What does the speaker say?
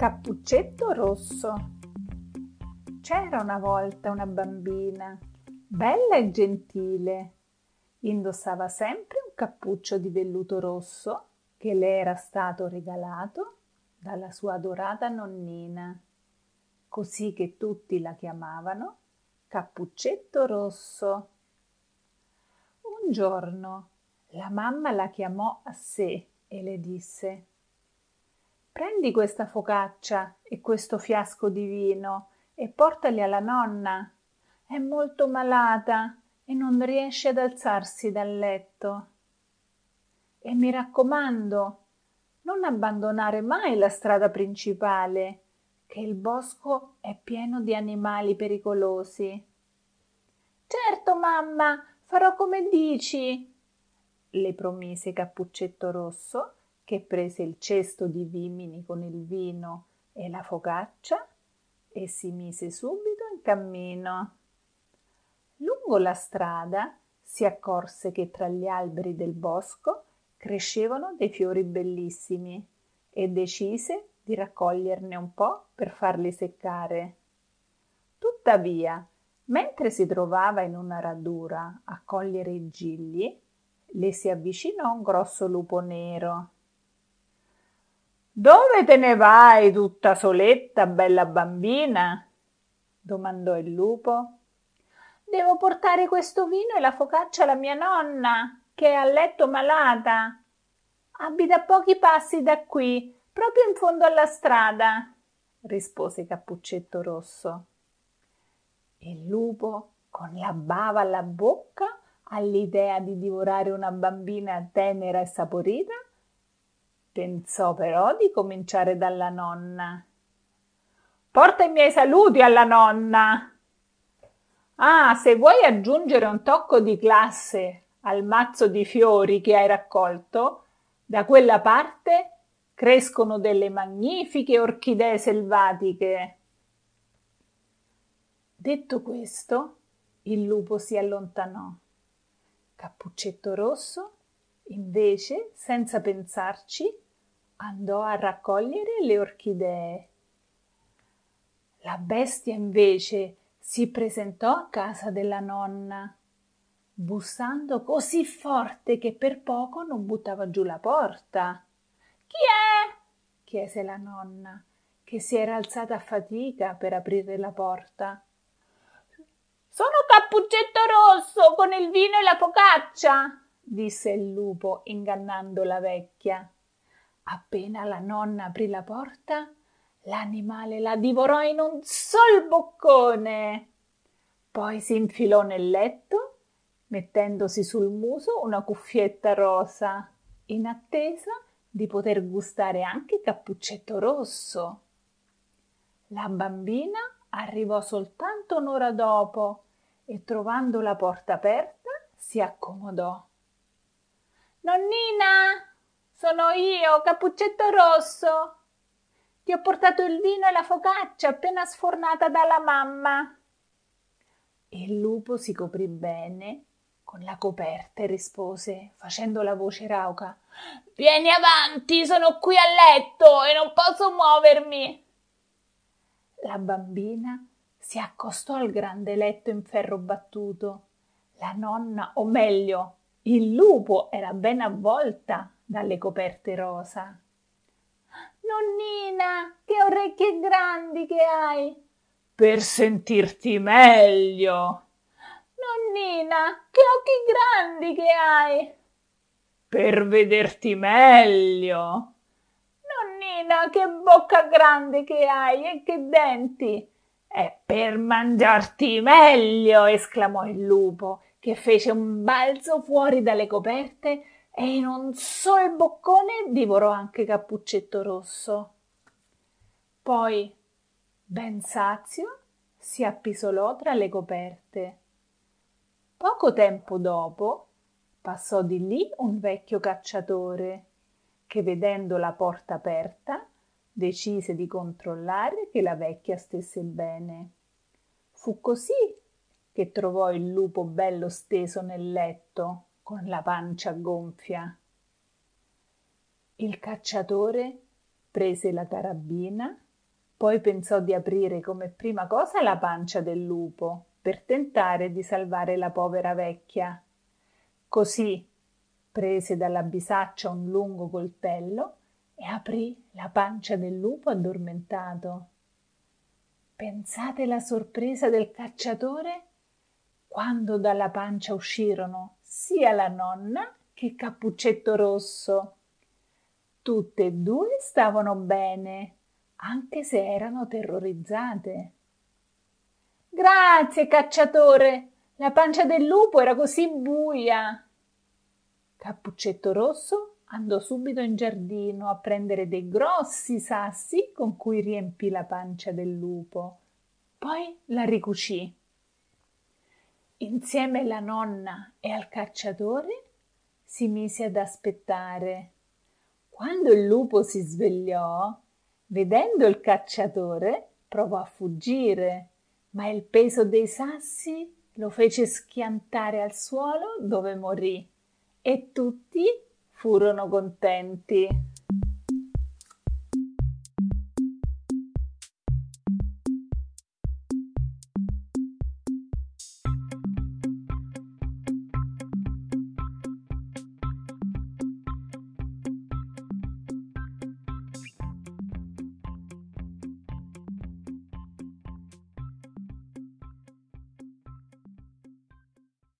Cappuccetto rosso. C'era una volta una bambina, bella e gentile. Indossava sempre un cappuccio di velluto rosso che le era stato regalato dalla sua adorata nonnina, così che tutti la chiamavano Cappuccetto rosso. Un giorno la mamma la chiamò a sé e le disse Prendi questa focaccia e questo fiasco di vino e portali alla nonna. È molto malata e non riesce ad alzarsi dal letto. E mi raccomando, non abbandonare mai la strada principale, che il bosco è pieno di animali pericolosi. Certo, mamma, farò come dici, le promise Cappuccetto Rosso che prese il cesto di vimini con il vino e la focaccia e si mise subito in cammino. Lungo la strada si accorse che tra gli alberi del bosco crescevano dei fiori bellissimi e decise di raccoglierne un po' per farli seccare. Tuttavia, mentre si trovava in una radura a cogliere i gigli, le si avvicinò un grosso lupo nero dove te ne vai tutta soletta, bella bambina? domandò il lupo. Devo portare questo vino e la focaccia alla mia nonna, che è a letto malata. Abita a pochi passi da qui, proprio in fondo alla strada, rispose Cappuccetto Rosso. Il lupo, con la bava alla bocca, all'idea di divorare una bambina tenera e saporita, Pensò però di cominciare dalla nonna. Porta i miei saluti alla nonna. Ah, se vuoi aggiungere un tocco di classe al mazzo di fiori che hai raccolto, da quella parte crescono delle magnifiche orchidee selvatiche. Detto questo, il lupo si allontanò. Cappuccetto rosso Invece, senza pensarci, andò a raccogliere le orchidee. La bestia invece si presentò a casa della nonna, bussando così forte che per poco non buttava giù la porta. Chi è? chiese la nonna, che si era alzata a fatica per aprire la porta. Sono Cappuccetto Rosso con il vino e la focaccia, disse il lupo ingannando la vecchia. Appena la nonna aprì la porta, l'animale la divorò in un sol boccone. Poi si infilò nel letto, mettendosi sul muso una cuffietta rosa, in attesa di poter gustare anche Cappuccetto Rosso. La bambina arrivò soltanto un'ora dopo e trovando la porta aperta si accomodò. Nonnina, sono io, Cappuccetto Rosso. Ti ho portato il vino e la focaccia appena sfornata dalla mamma. Il lupo si coprì bene con la coperta e rispose, facendo la voce rauca: Vieni avanti, sono qui a letto e non posso muovermi. La bambina si accostò al grande letto in ferro battuto. La nonna, o meglio, il lupo era ben avvolta dalle coperte rosa. Nonnina, che orecchie grandi che hai! Per sentirti meglio. Nonnina, che occhi grandi che hai! Per vederti meglio. Nonnina, che bocca grande che hai e che denti! È per mangiarti meglio! esclamò il lupo che fece un balzo fuori dalle coperte e in un solo boccone divorò anche Cappuccetto Rosso. Poi, ben sazio, si appisolò tra le coperte. Poco tempo dopo passò di lì un vecchio cacciatore che, vedendo la porta aperta, decise di controllare che la vecchia stesse bene. Fu così che trovò il lupo bello steso nel letto con la pancia gonfia. Il cacciatore prese la carabina Poi pensò di aprire come prima cosa la pancia del lupo per tentare di salvare la povera vecchia. Così prese dalla bisaccia un lungo coltello e aprì la pancia del lupo addormentato. Pensate la sorpresa del cacciatore quando dalla pancia uscirono sia la nonna che Cappuccetto Rosso. Tutte e due stavano bene, anche se erano terrorizzate. Grazie, cacciatore. La pancia del lupo era così buia. Cappuccetto Rosso andò subito in giardino a prendere dei grossi sassi con cui riempì la pancia del lupo. Poi la ricucì. Insieme alla nonna e al cacciatore si mise ad aspettare. Quando il lupo si svegliò, vedendo il cacciatore, provò a fuggire, ma il peso dei sassi lo fece schiantare al suolo dove morì e tutti furono contenti.